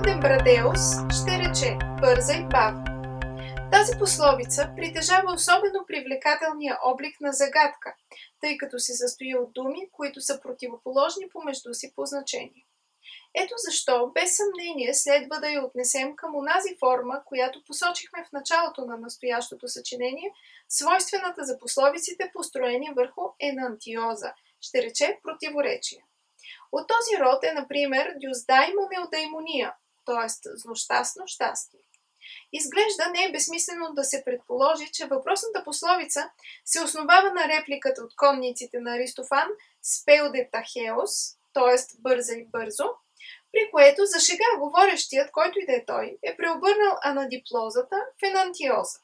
Брадеус ще рече бързай бавно. Тази пословица притежава особено привлекателния облик на загадка, тъй като се състои от думи, които са противоположни помежду си по значение. Ето защо, без съмнение, следва да я отнесем към онази форма, която посочихме в началото на настоящото съчинение, свойствената за пословиците, построени върху енантиоза, ще рече противоречие. От този род е, например, дюздаймон неудаймония, т.е. злощастно щастие. Изглежда не е безсмислено да се предположи, че въпросната пословица се основава на репликата от конниците на Аристофан Спеуде Тахеос, т.е. бърза и бързо, при което за шега говорещият, който и да е той, е преобърнал анадиплозата в енантиоза.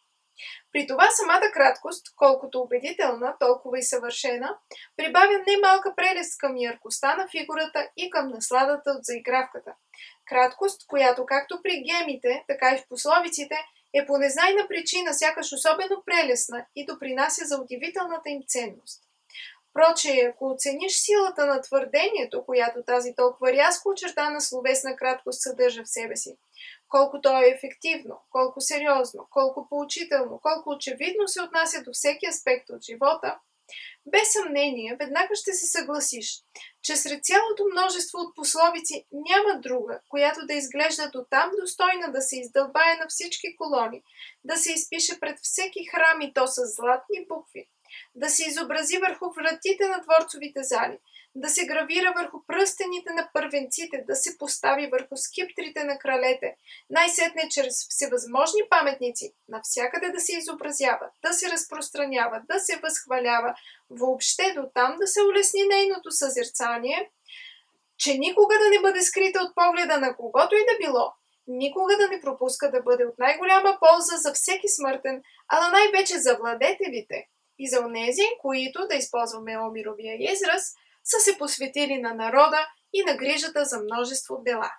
При това самата краткост, колкото убедителна, толкова и съвършена, прибавя немалка прелест към яркостта на фигурата и към насладата от заигравката. Краткост, която както при гемите, така и в пословиците е по незнайна причина сякаш особено прелесна и допринася за удивителната им ценност. Проче, ако оцениш силата на твърдението, която тази толкова рязко очертана словесна краткост съдържа в себе си, колко то е ефективно, колко сериозно, колко поучително, колко очевидно се отнася до всеки аспект от живота, без съмнение, веднага ще се съгласиш, че сред цялото множество от пословици няма друга, която да изглежда до там достойна да се издълбае на всички колони, да се изпише пред всеки храм и то с златни букви, да се изобрази върху вратите на дворцовите зали, да се гравира върху пръстените на първенците, да се постави върху скиптрите на кралете, най-сетне чрез всевъзможни паметници, навсякъде да се изобразява, да се разпространява, да се възхвалява, въобще до там да се улесни нейното съзерцание, че никога да не бъде скрита от погледа на когото и да било, никога да не пропуска да бъде от най-голяма полза за всеки смъртен, ала най-вече за владетелите и за онези, които, да използваме Омировия израз, са се посветили на народа и на грижата за множество дела.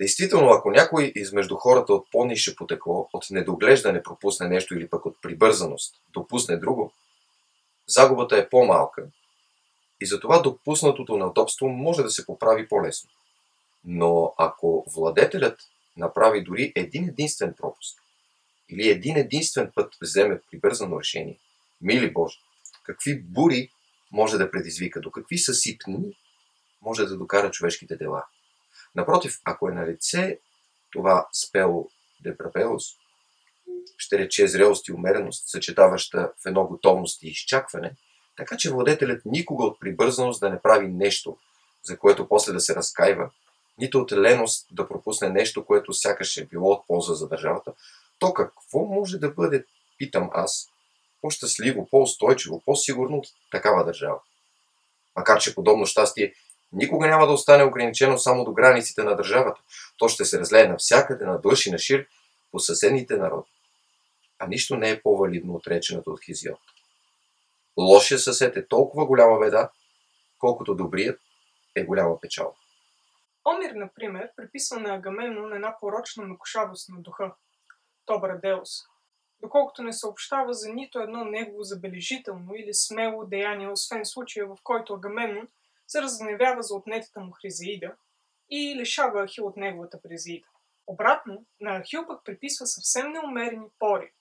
Действително, ако някой измежду хората от по-нише потекло, от недоглеждане пропусне нещо или пък от прибързаност допусне друго, загубата е по-малка и затова допуснатото неудобство може да се поправи по-лесно. Но ако владетелят направи дори един единствен пропуск или един единствен път вземе прибързано решение, мили Боже, какви бури може да предизвика, до какви съсипни може да докара човешките дела. Напротив, ако е на лице това спело депрапелос, ще рече зрелост и умереност, съчетаваща в едно готовност и изчакване, така че владетелят никога от прибързаност да не прави нещо, за което после да се разкаива, нито от леност да пропусне нещо, което сякаш е било от полза за държавата, то какво може да бъде, питам аз, по-щастливо, по-устойчиво, по-сигурно от такава държава. Макар, че подобно щастие никога няма да остане ограничено само до границите на държавата. То ще се разлее навсякъде, на дълж и на шир, по съседните народи. А нищо не е по-валидно от реченото от Хизиот. Лошия съсед е толкова голяма беда, колкото добрият е голяма печал. Омир, например, приписва на Агамемнон една порочна накошавост на духа. Тобра Деус, доколкото не съобщава за нито едно негово забележително или смело деяние, освен случая, в който Агамемнон се разгневява за отнетата му Хризеида и лишава Ахил от неговата Хризеида. Обратно, на Ахил пък приписва съвсем неумерени пори,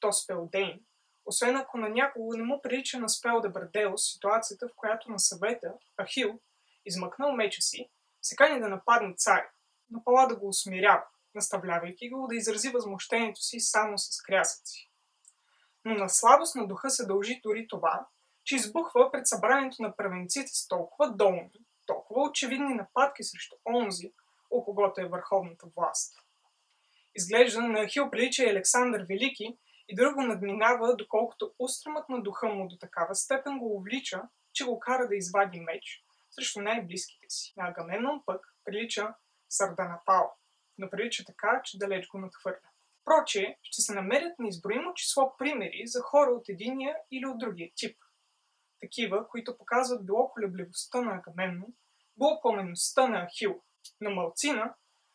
то спелдейн, освен ако на някого не му прилича на спел да Бърделос ситуацията, в която на съвета Ахил, измъкнал меча си, се кани да нападне царя, но Пала да го усмирява, наставлявайки го да изрази възмущението си само с крясъци. Но на слабост на духа се дължи дори това, че избухва пред събранието на правенците с толкова долни, толкова очевидни нападки срещу онзи, у когото е върховната власт. Изглежда на Хил прилича Александър Велики и друго надминава, доколкото устремът на духа му до такава степен го увлича, че го кара да извади меч срещу най-близките си. На Агамемнон пък прилича Сарданапал но така, че далеч го надхвърля. Проче, ще се намерят неизброимо число примери за хора от единия или от другия тип. Такива, които показват било колебливостта на Агамемнон, било пламенността на Ахил. На малцина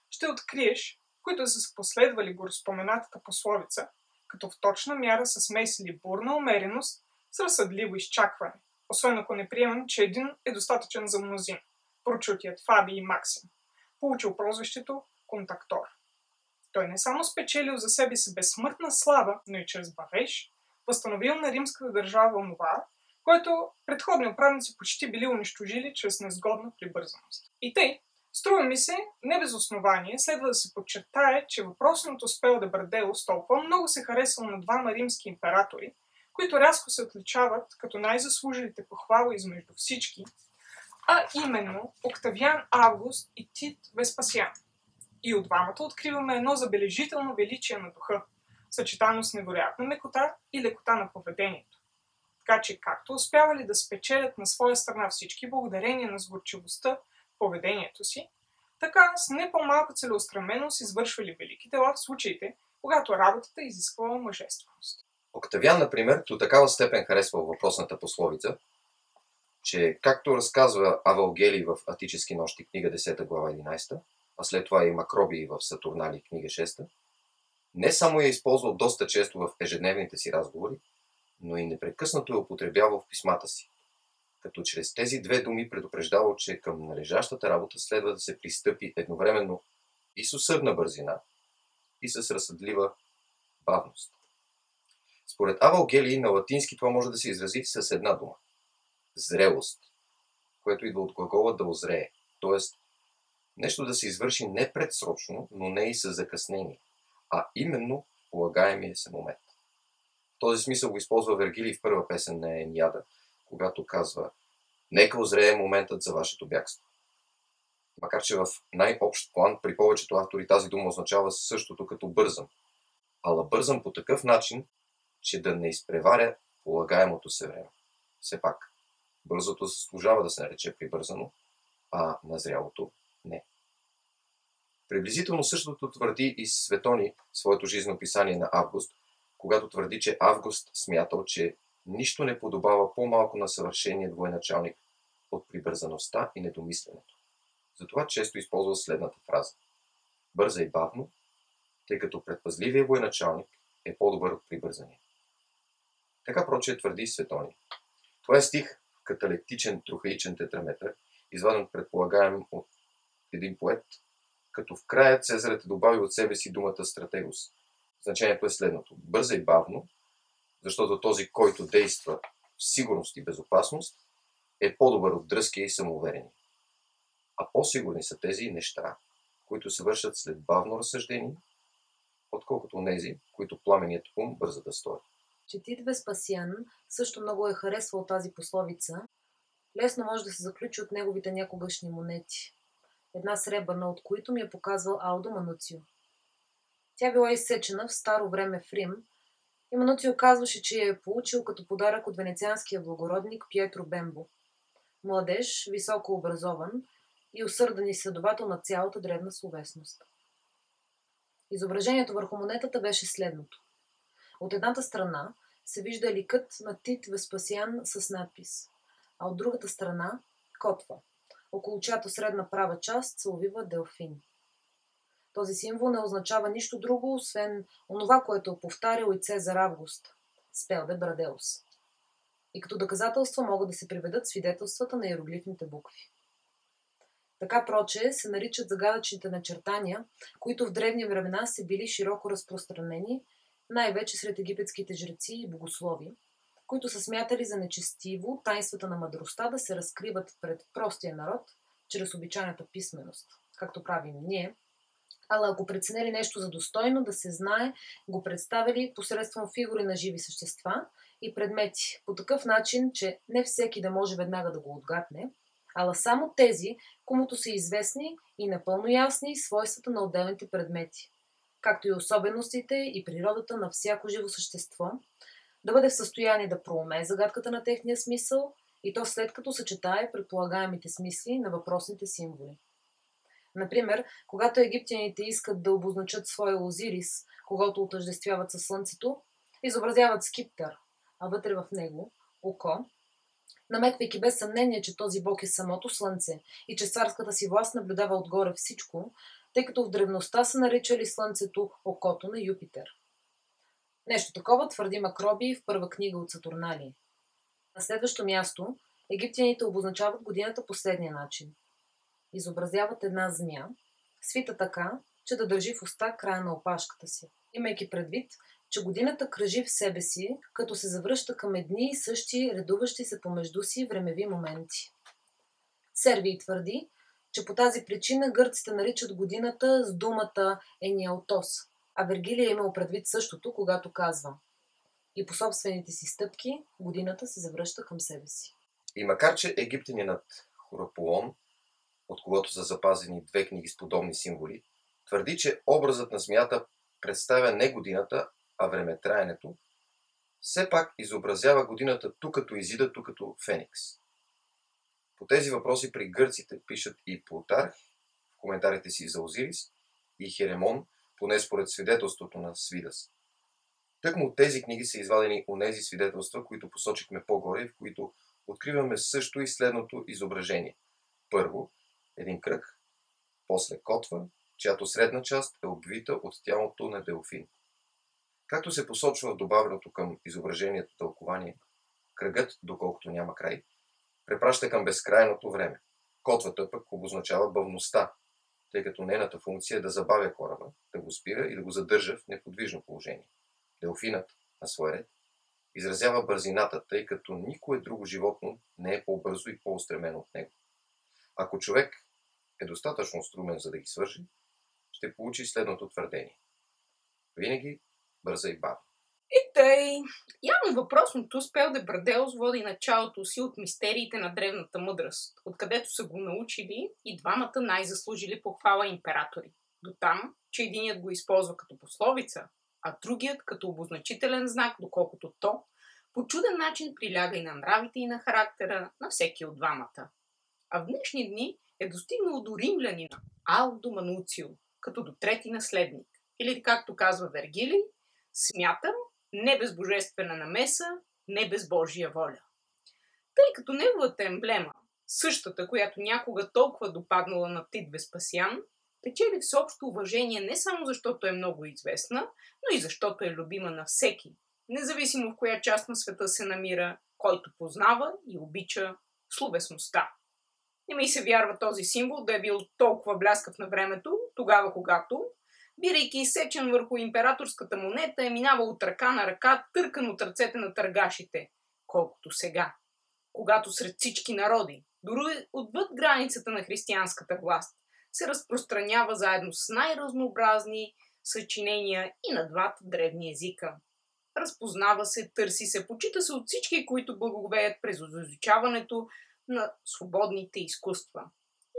ще откриеш, които са последвали го разпоменатата пословица, като в точна мяра са смесили бурна умереност с разсъдливо изчакване, освен ако не приемам, че един е достатъчен за мнозин, прочутият Фаби и Максим, получил прозвището контактор. Той не само спечелил за себе си безсмъртна слава, но и чрез бавеж, възстановил на римската държава онова, което предходни управници почти били унищожили чрез незгодна прибързаност. И тъй, струва ми се, не без основание, следва да се подчертае, че въпросното спел да Брадеус толкова много се харесал на двама римски императори, които рязко се отличават като най-заслужилите похвала измежду всички, а именно Октавиан Август и Тит Веспасиан. И от двамата откриваме едно забележително величие на духа, съчетано с невероятна мекота и лекота на поведението. Така че както успявали да спечелят на своя страна всички благодарение на сгорчивостта в поведението си, така с не по-малка целеустременост извършвали велики дела в случаите, когато работата изисквала мъжественост. Октавиан, например, до такава степен харесва въпросната пословица, че както разказва Авалгели в Атически нощи, книга 10 глава 11, а след това и Макроби в Сатурнали, книга 6, не само я е използвал доста често в ежедневните си разговори, но и непрекъснато я употребявал в писмата си, като чрез тези две думи предупреждавал, че към належащата работа следва да се пристъпи едновременно и с усърдна бързина, и с разсъдлива бавност. Според Авал Гели на латински това може да се изрази с една дума – зрелост, което идва от глагола да озрее, т.е. нещо да се извърши не предсрочно, но не и с закъснение, а именно полагаемия се момент. В този смисъл го използва Вергилий в първа песен на Ениада, когато казва Нека озрее моментът за вашето бягство. Макар, че в най-общ план при повечето автори тази дума означава същото като бързам. Ала бързам по такъв начин, че да не изпреваря полагаемото се време. Все пак, бързото заслужава да се нарече прибързано, а назрялото не. Приблизително същото твърди и Светони своето жизнеописание на Август, когато твърди, че Август смятал, че нищо не подобава по-малко на съвършения военачалник от прибързаността и недомисленето. Затова често използва следната фраза. Бърза и бавно, тъй като предпазливия военачалник е по-добър от прибързания. Така проче твърди Светони. Това е стих каталектичен трохаичен тетраметър, изваден предполагаем от един поет, като в края Цезарът е добавил от себе си думата стратегос. Значението е следното. Бърза и бавно, защото този, който действа в сигурност и безопасност, е по-добър от дръзкия и самоуверени. А по-сигурни са тези неща, които се вършат след бавно разсъждение, отколкото нези, които пламеният ум бърза да стори. Четит Веспасиан също много е харесвал тази пословица. Лесно може да се заключи от неговите някогашни монети. Една сребърна, от които ми е показвал Алдо Мануцио. Тя била изсечена в старо време в Рим и Мануцио казваше, че я е получил като подарък от венецианския благородник Пьетро Бембо. Младеж, високо образован и усърден изследовател на цялата древна словесност. Изображението върху монетата беше следното. От едната страна се вижда ликът на Тит Веспасиан с надпис, а от другата страна – котва, около чиято средна права част се увива делфин. Този символ не означава нищо друго, освен онова, което е повтарял и Цезар Август – Спелде Брадеус. И като доказателства могат да се приведат свидетелствата на иероглифните букви. Така проче се наричат загадъчните начертания, които в древни времена са били широко разпространени – най-вече сред египетските жреци и богослови, които са смятали за нечестиво тайнствата на мъдростта да се разкриват пред простия народ чрез обичайната писменост, както правим ние. Ала ако преценели нещо за достойно да се знае, го представили посредством фигури на живи същества и предмети, по такъв начин, че не всеки да може веднага да го отгадне, ала само тези, комуто са известни и напълно ясни свойствата на отделните предмети както и особеностите и природата на всяко живо същество, да бъде в състояние да проуме загадката на техния смисъл и то след като съчетае предполагаемите смисли на въпросните символи. Например, когато египтяните искат да обозначат своя Озирис, когато отъждествяват със Слънцето, изобразяват скиптър, а вътре в него – око, наметвайки без съмнение, че този бог е самото Слънце и че царската си власт наблюдава отгоре всичко, тъй като в древността са наричали Слънцето окото на Юпитер. Нещо такова твърди Макроби в първа книга от Сатурнали. На следващо място, египтяните обозначават годината последния начин. Изобразяват една змия, свита така, че да държи в уста края на опашката си, имайки предвид, че годината кръжи в себе си, като се завръща към едни и същи, редуващи се помежду си времеви моменти. Сервий твърди, че по тази причина гърците наричат годината с думата Ениалтос, а Вергилия е имал предвид същото, когато казва и по собствените си стъпки годината се завръща към себе си. И макар, че египтянинът Хораполон, от когото са запазени две книги с подобни символи, твърди, че образът на змията представя не годината, а времетраенето, все пак изобразява годината ту като Изида, ту като Феникс. По тези въпроси при гърците пишат и Плутарх в коментарите си за Озирис и Херемон, поне според свидетелството на Свидас. Тъкмо от тези книги са извадени онези свидетелства, които посочихме по-горе, в които откриваме също и следното изображение. Първо, един кръг, после котва, чиято средна част е обвита от тялото на Делфин. Както се посочва в добавеното към изображението тълкование, кръгът, доколкото няма край, препраща към безкрайното време. Котвата пък обозначава бъвността, тъй като нейната функция е да забавя кораба, да го спира и да го задържа в неподвижно положение. Делфинът, на свой ред, изразява бързината, тъй като никое друго животно не е по-бързо и по-устремено от него. Ако човек е достатъчно струмен за да ги свържи, ще получи следното твърдение. Винаги бърза и бавно. Тъй, явно въпросното спел да Браделс води началото си от мистериите на древната мъдрост, откъдето са го научили и двамата най-заслужили похвала императори. До там, че единият го използва като пословица, а другият като обозначителен знак, доколкото то по чуден начин приляга и на нравите и на характера на всеки от двамата. А в днешни дни е достигнал до римлянина Алдо Мануцио, като до трети наследник. Или както казва Вергилий, смятам, не без божествена намеса, не без Божия воля. Тъй като неговата емблема, същата, която някога толкова допаднала на Тит Веспасиан, печели всеобщо уважение не само защото е много известна, но и защото е любима на всеки, независимо в коя част на света се намира, който познава и обича словесността. Не ми се вярва този символ да е бил толкова бляскав на времето, тогава когато, бирайки изсечен върху императорската монета, е минавал от ръка на ръка, търкан от ръцете на търгашите, колкото сега, когато сред всички народи, дори отвъд границата на християнската власт, се разпространява заедно с най-разнообразни съчинения и на двата древни езика. Разпознава се, търси се, почита се от всички, които благоговеят през изучаването на свободните изкуства.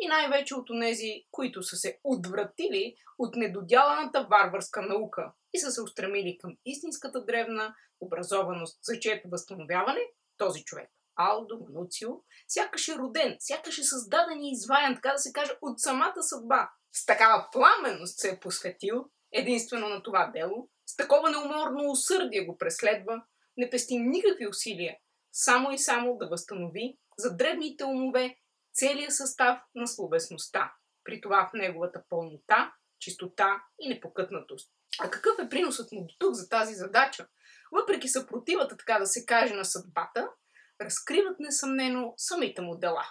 И най-вече от онези, които са се отвратили от недодяланата варварска наука и са се устремили към истинската древна образованост, за чието възстановяване този човек Алдо Мануцио, сякаш е роден, сякаш е създаден и изваян, така да се каже, от самата съдба. С такава пламенност се е посветил единствено на това дело, с такова неуморно усърдие го преследва, не пести никакви усилия, само и само да възстанови за древните умове целият състав на словесността, при това в неговата пълнота, чистота и непокътнатост. А какъв е приносът му до тук за тази задача? Въпреки съпротивата, така да се каже, на съдбата, разкриват несъмнено самите му дела.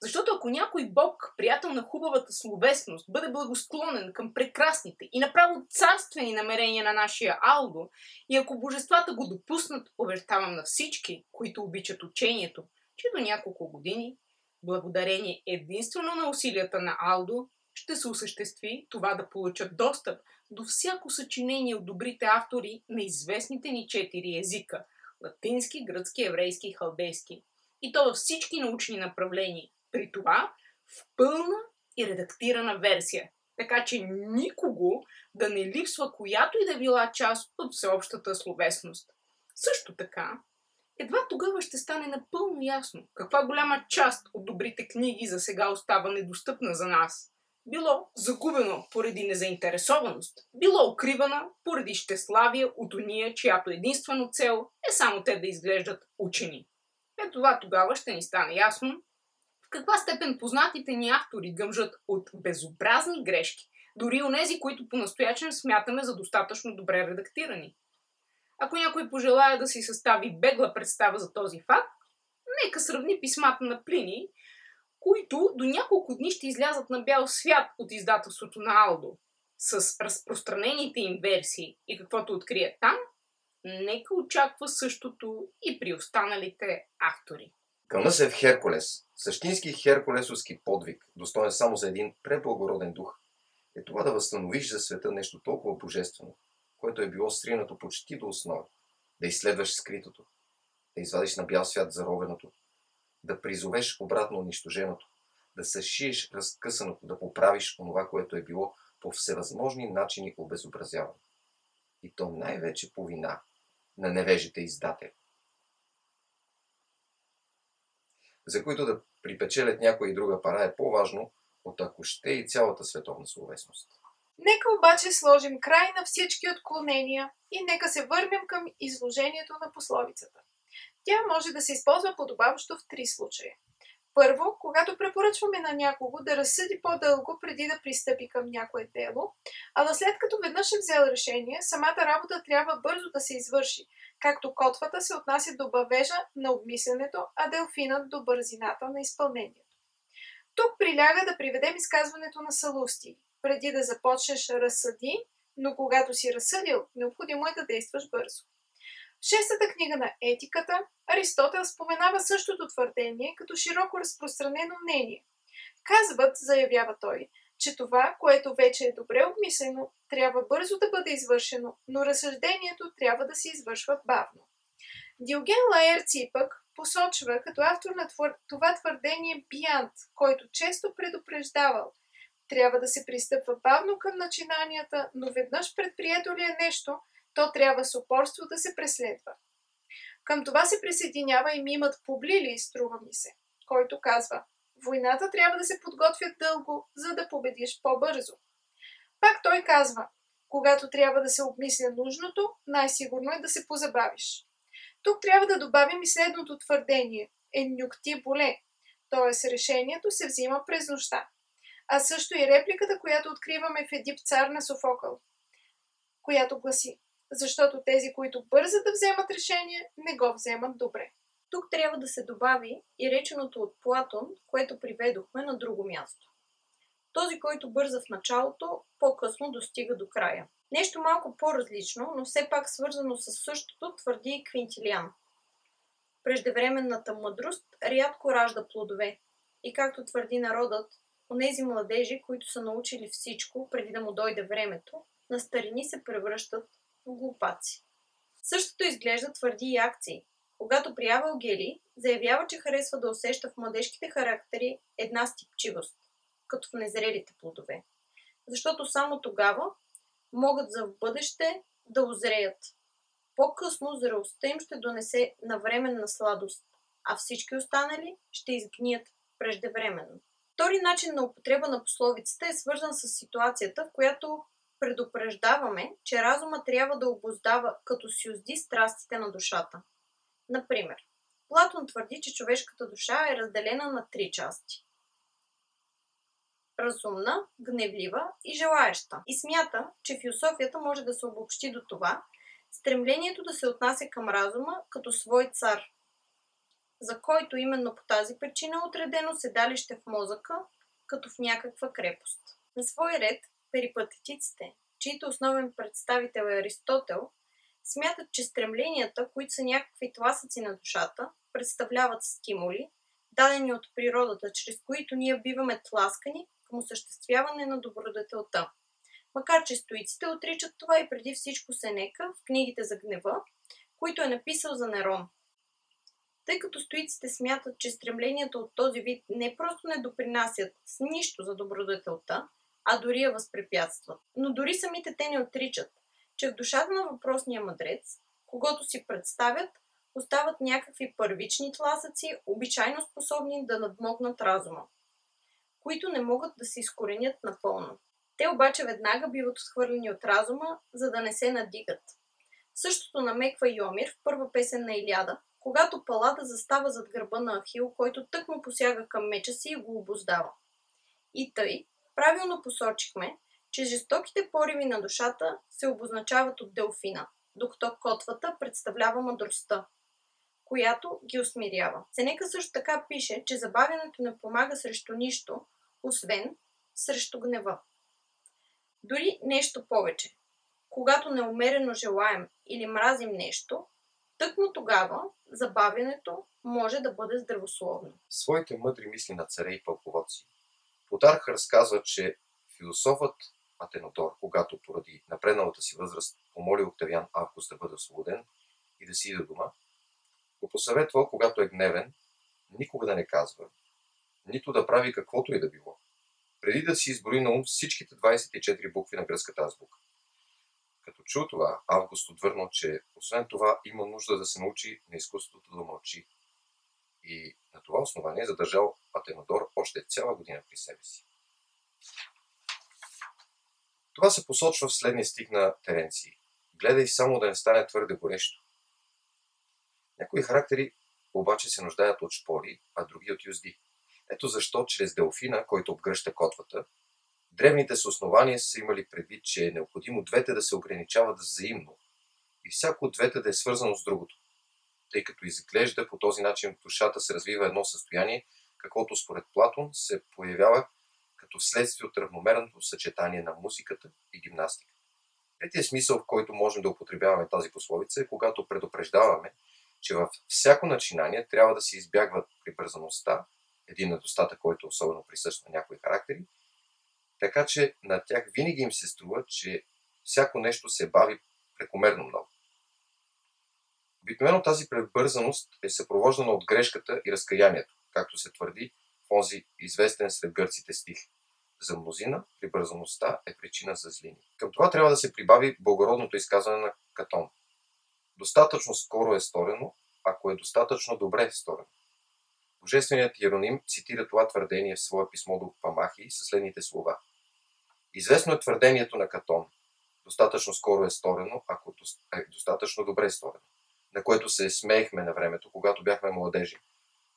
Защото ако някой бог, приятел на хубавата словесност, бъде благосклонен към прекрасните и направо царствени намерения на нашия Алдо, и ако божествата го допуснат, повертавам на всички, които обичат учението, че до няколко години, благодарение единствено на усилията на Алдо, ще се осъществи това да получат достъп до всяко съчинение от добрите автори на известните ни четири езика – латински, гръцки, еврейски и халдейски. И то във всички научни направления. При това в пълна и редактирана версия. Така че никого да не липсва която и да била част от всеобщата словесност. Също така, едва тогава ще стане напълно ясно каква голяма част от добрите книги за сега остава недостъпна за нас било загубено поради незаинтересованост, било укривана поради щеславие от уния, чиято единствено цел е само те да изглеждат учени. Ето това тогава ще ни стане ясно в каква степен познатите ни автори гъмжат от безобразни грешки, дори онези, които по-настоячен смятаме за достатъчно добре редактирани. Ако някой пожелая да си състави бегла представа за този факт, нека сравни писмата на Плини които до няколко дни ще излязат на бял свят от издателството на Алдо. с разпространените им версии и каквото открие там, нека очаква същото и при останалите автори. Кълна се в Херкулес, същински херкулесовски подвиг, достоен само за един преблагороден дух, е това да възстановиш за света нещо толкова божествено, което е било сринато почти до основа, да изследваш скритото, да извадиш на бял свят заровеното, да призовеш обратно унищоженото, да съшиеш разкъсаното, да поправиш онова, което е било по всевъзможни начини обезобразявано. И то най-вече по вина на невежите издатели. За които да припечелят някоя и друга пара е по-важно от ако ще и цялата световна словесност. Нека обаче сложим край на всички отклонения и нека се върнем към изложението на пословицата. Тя може да се използва подобаващо в три случая. Първо, когато препоръчваме на някого да разсъди по-дълго преди да пристъпи към някое дело, а да след като веднъж е взел решение, самата работа трябва бързо да се извърши, както котвата се отнася до бавежа на обмисленето, а делфинът до бързината на изпълнението. Тук приляга да приведем изказването на Салусти. Преди да започнеш разсъди, но когато си разсъдил, необходимо е да действаш бързо. В шестата книга на Етиката Аристотел споменава същото твърдение като широко разпространено мнение. Казват, заявява той, че това, което вече е добре обмислено, трябва бързо да бъде извършено, но разсъждението трябва да се извършва бавно. Диоген Лаерци пък посочва като автор на това твърдение Биант, който често предупреждавал. Трябва да се пристъпва бавно към начинанията, но веднъж предприето ли е нещо, то трябва с упорство да се преследва. Към това се присъединява и мимът Публили, струва ми се, който казва Войната трябва да се подготвя дълго, за да победиш по-бързо. Пак той казва, когато трябва да се обмисля нужното, най-сигурно е да се позабавиш. Тук трябва да добавим и следното твърдение – нюкти боле, т.е. решението се взима през нощта. А също и репликата, която откриваме в Едип цар на Софокъл, която гласи защото тези, които бързат да вземат решение, не го вземат добре. Тук трябва да се добави и реченото от Платон, което приведохме на друго място. Този, който бърза в началото, по-късно достига до края. Нещо малко по-различно, но все пак свързано с същото, твърди и Квинтилиан. Преждевременната мъдрост рядко ражда плодове. И както твърди народът, онези младежи, които са научили всичко преди да му дойде времето, на старини се превръщат в глупаци. Същото изглежда твърди и акции. Когато приявал Гели, заявява, че харесва да усеща в младежките характери една стипчивост, като в незрелите плодове. Защото само тогава могат за в бъдеще да озреят. По-късно зрелостта им ще донесе навременна сладост, а всички останали ще изгният преждевременно. Втори начин на употреба на пословицата е свързан с ситуацията, в която предупреждаваме, че разума трябва да обоздава като си узди страстите на душата. Например, Платон твърди, че човешката душа е разделена на три части. Разумна, гневлива и желаеща. И смята, че философията може да се обобщи до това, стремлението да се отнася към разума като свой цар, за който именно по тази причина е отредено седалище в мозъка, като в някаква крепост. На свой ред, перипатетиците, чието основен представител е Аристотел, смятат, че стремленията, които са някакви тласъци на душата, представляват стимули, дадени от природата, чрез които ние биваме тласкани към осъществяване на добродетелта. Макар че стоиците отричат това и преди всичко Сенека в книгите за гнева, които е написал за Нерон. Тъй като стоиците смятат, че стремленията от този вид не просто не допринасят с нищо за добродетелта, а дори я възпрепятстват. Но дори самите те не отричат, че в душата на въпросния мъдрец, когато си представят, остават някакви първични тласъци, обичайно способни да надмогнат разума, които не могат да се изкоренят напълно. Те обаче веднага биват отхвърлени от разума, за да не се надигат. Същото намеква Йомир в първа песен на Илиада, когато Палада застава зад гърба на Ахил, който тък му посяга към меча си и го обоздава. И тъй, Правилно посочихме, че жестоките пориви на душата се обозначават от делфина, докато котвата представлява мъдростта, която ги усмирява. Сенека също така пише, че забавянето не помага срещу нищо, освен срещу гнева. Дори нещо повече. Когато неумерено желаем или мразим нещо, тъкмо тогава забавянето може да бъде здравословно. Своите мъдри мисли на царе и пълководци. Подарх разказва, че философът Атенодор, когато поради напредналата си възраст помоли Октавиан Август да бъде освободен и да си иде дома, го посъветвал, когато е гневен, никога да не казва, нито да прави каквото и да било, преди да си изброи на ум всичките 24 букви на гръцката азбука. Като чу това, Август отвърнал, че освен това има нужда да се научи на изкуството да мълчи. И на това основание задържал Атенодор още цяла година при себе си. Това се посочва в следния стих на Теренций. Гледай само да не стане твърде горещо. Някои характери обаче се нуждаят от шпори, а други от юзди. Ето защо чрез Делфина, който обгръща котвата, древните с основания са имали предвид, че е необходимо двете да се ограничават взаимно и всяко от двете да е свързано с другото, тъй като изглежда по този начин душата се развива едно състояние, каквото според Платон се появява като следствие от равномерното съчетание на музиката и гимнастика. Третия смисъл, в който можем да употребяваме тази пословица е когато предупреждаваме, че във всяко начинание трябва да се избягва прибързаността, един недостатък, който е особено присъщ на някои характери, така че на тях винаги им се струва, че всяко нещо се бави прекомерно много. Обикновено тази пребързаност е съпровождана от грешката и разкаянието, както се твърди в онзи известен сред гърците стих. За мнозина прибързаността е причина за злини. Към това трябва да се прибави благородното изказване на Катон. Достатъчно скоро е сторено, ако е достатъчно добре сторено. Божественият Иероним цитира това твърдение в своя писмо до Памахи със следните слова. Известно е твърдението на Катон. Достатъчно скоро е сторено, ако е достатъчно добре е сторено. На което се смеехме на времето, когато бяхме младежи.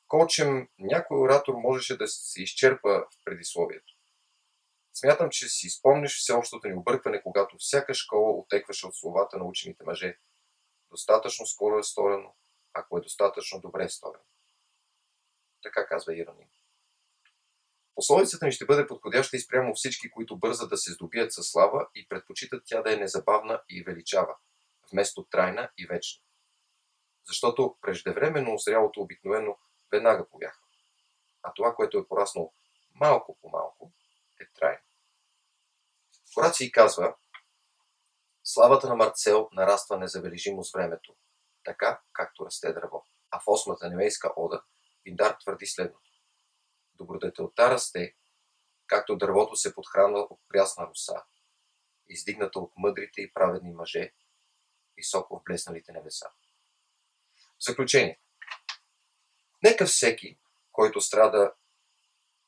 Колчем някой оратор можеше да се изчерпа в предисловието. Смятам, че си спомниш всеобщото ни объркване, когато всяка школа отекваше от словата на учените мъже. Достатъчно скоро е сторено, ако е достатъчно добре сторено. Така казва Ироним. Пословицата ни ще бъде подходяща и спрямо всички, които бързат да се здобият със слава и предпочитат тя да е незабавна и величава, вместо трайна и вечна. Защото преждевременно озрялото обикновено веднага повяхва. А това, което е пораснало малко по малко, е трайно. Хораций казва, славата на Марцел нараства незабележимо с времето, така както расте дърво. А в осмата немейска ода Виндар твърди следното. Добродетелта расте, както дървото се подхранва от прясна роса, издигната от мъдрите и праведни мъже, високо в блесналите небеса. В заключение. Нека всеки, който страда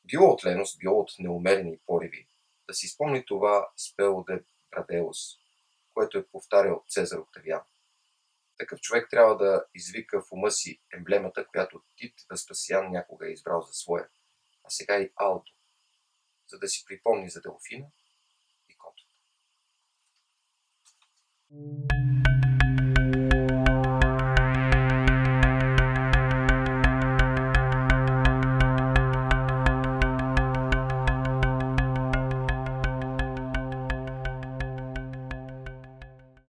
било от леност, било от неумерени пориви, да си спомни това спело де Брадеус, което е повтарял Цезар Октавиан. Такъв човек трябва да извика в ума си емблемата, която Тит Веспасиан някога е избрал за своя, а сега и Алто, за да си припомни за Делфина и котата. thank you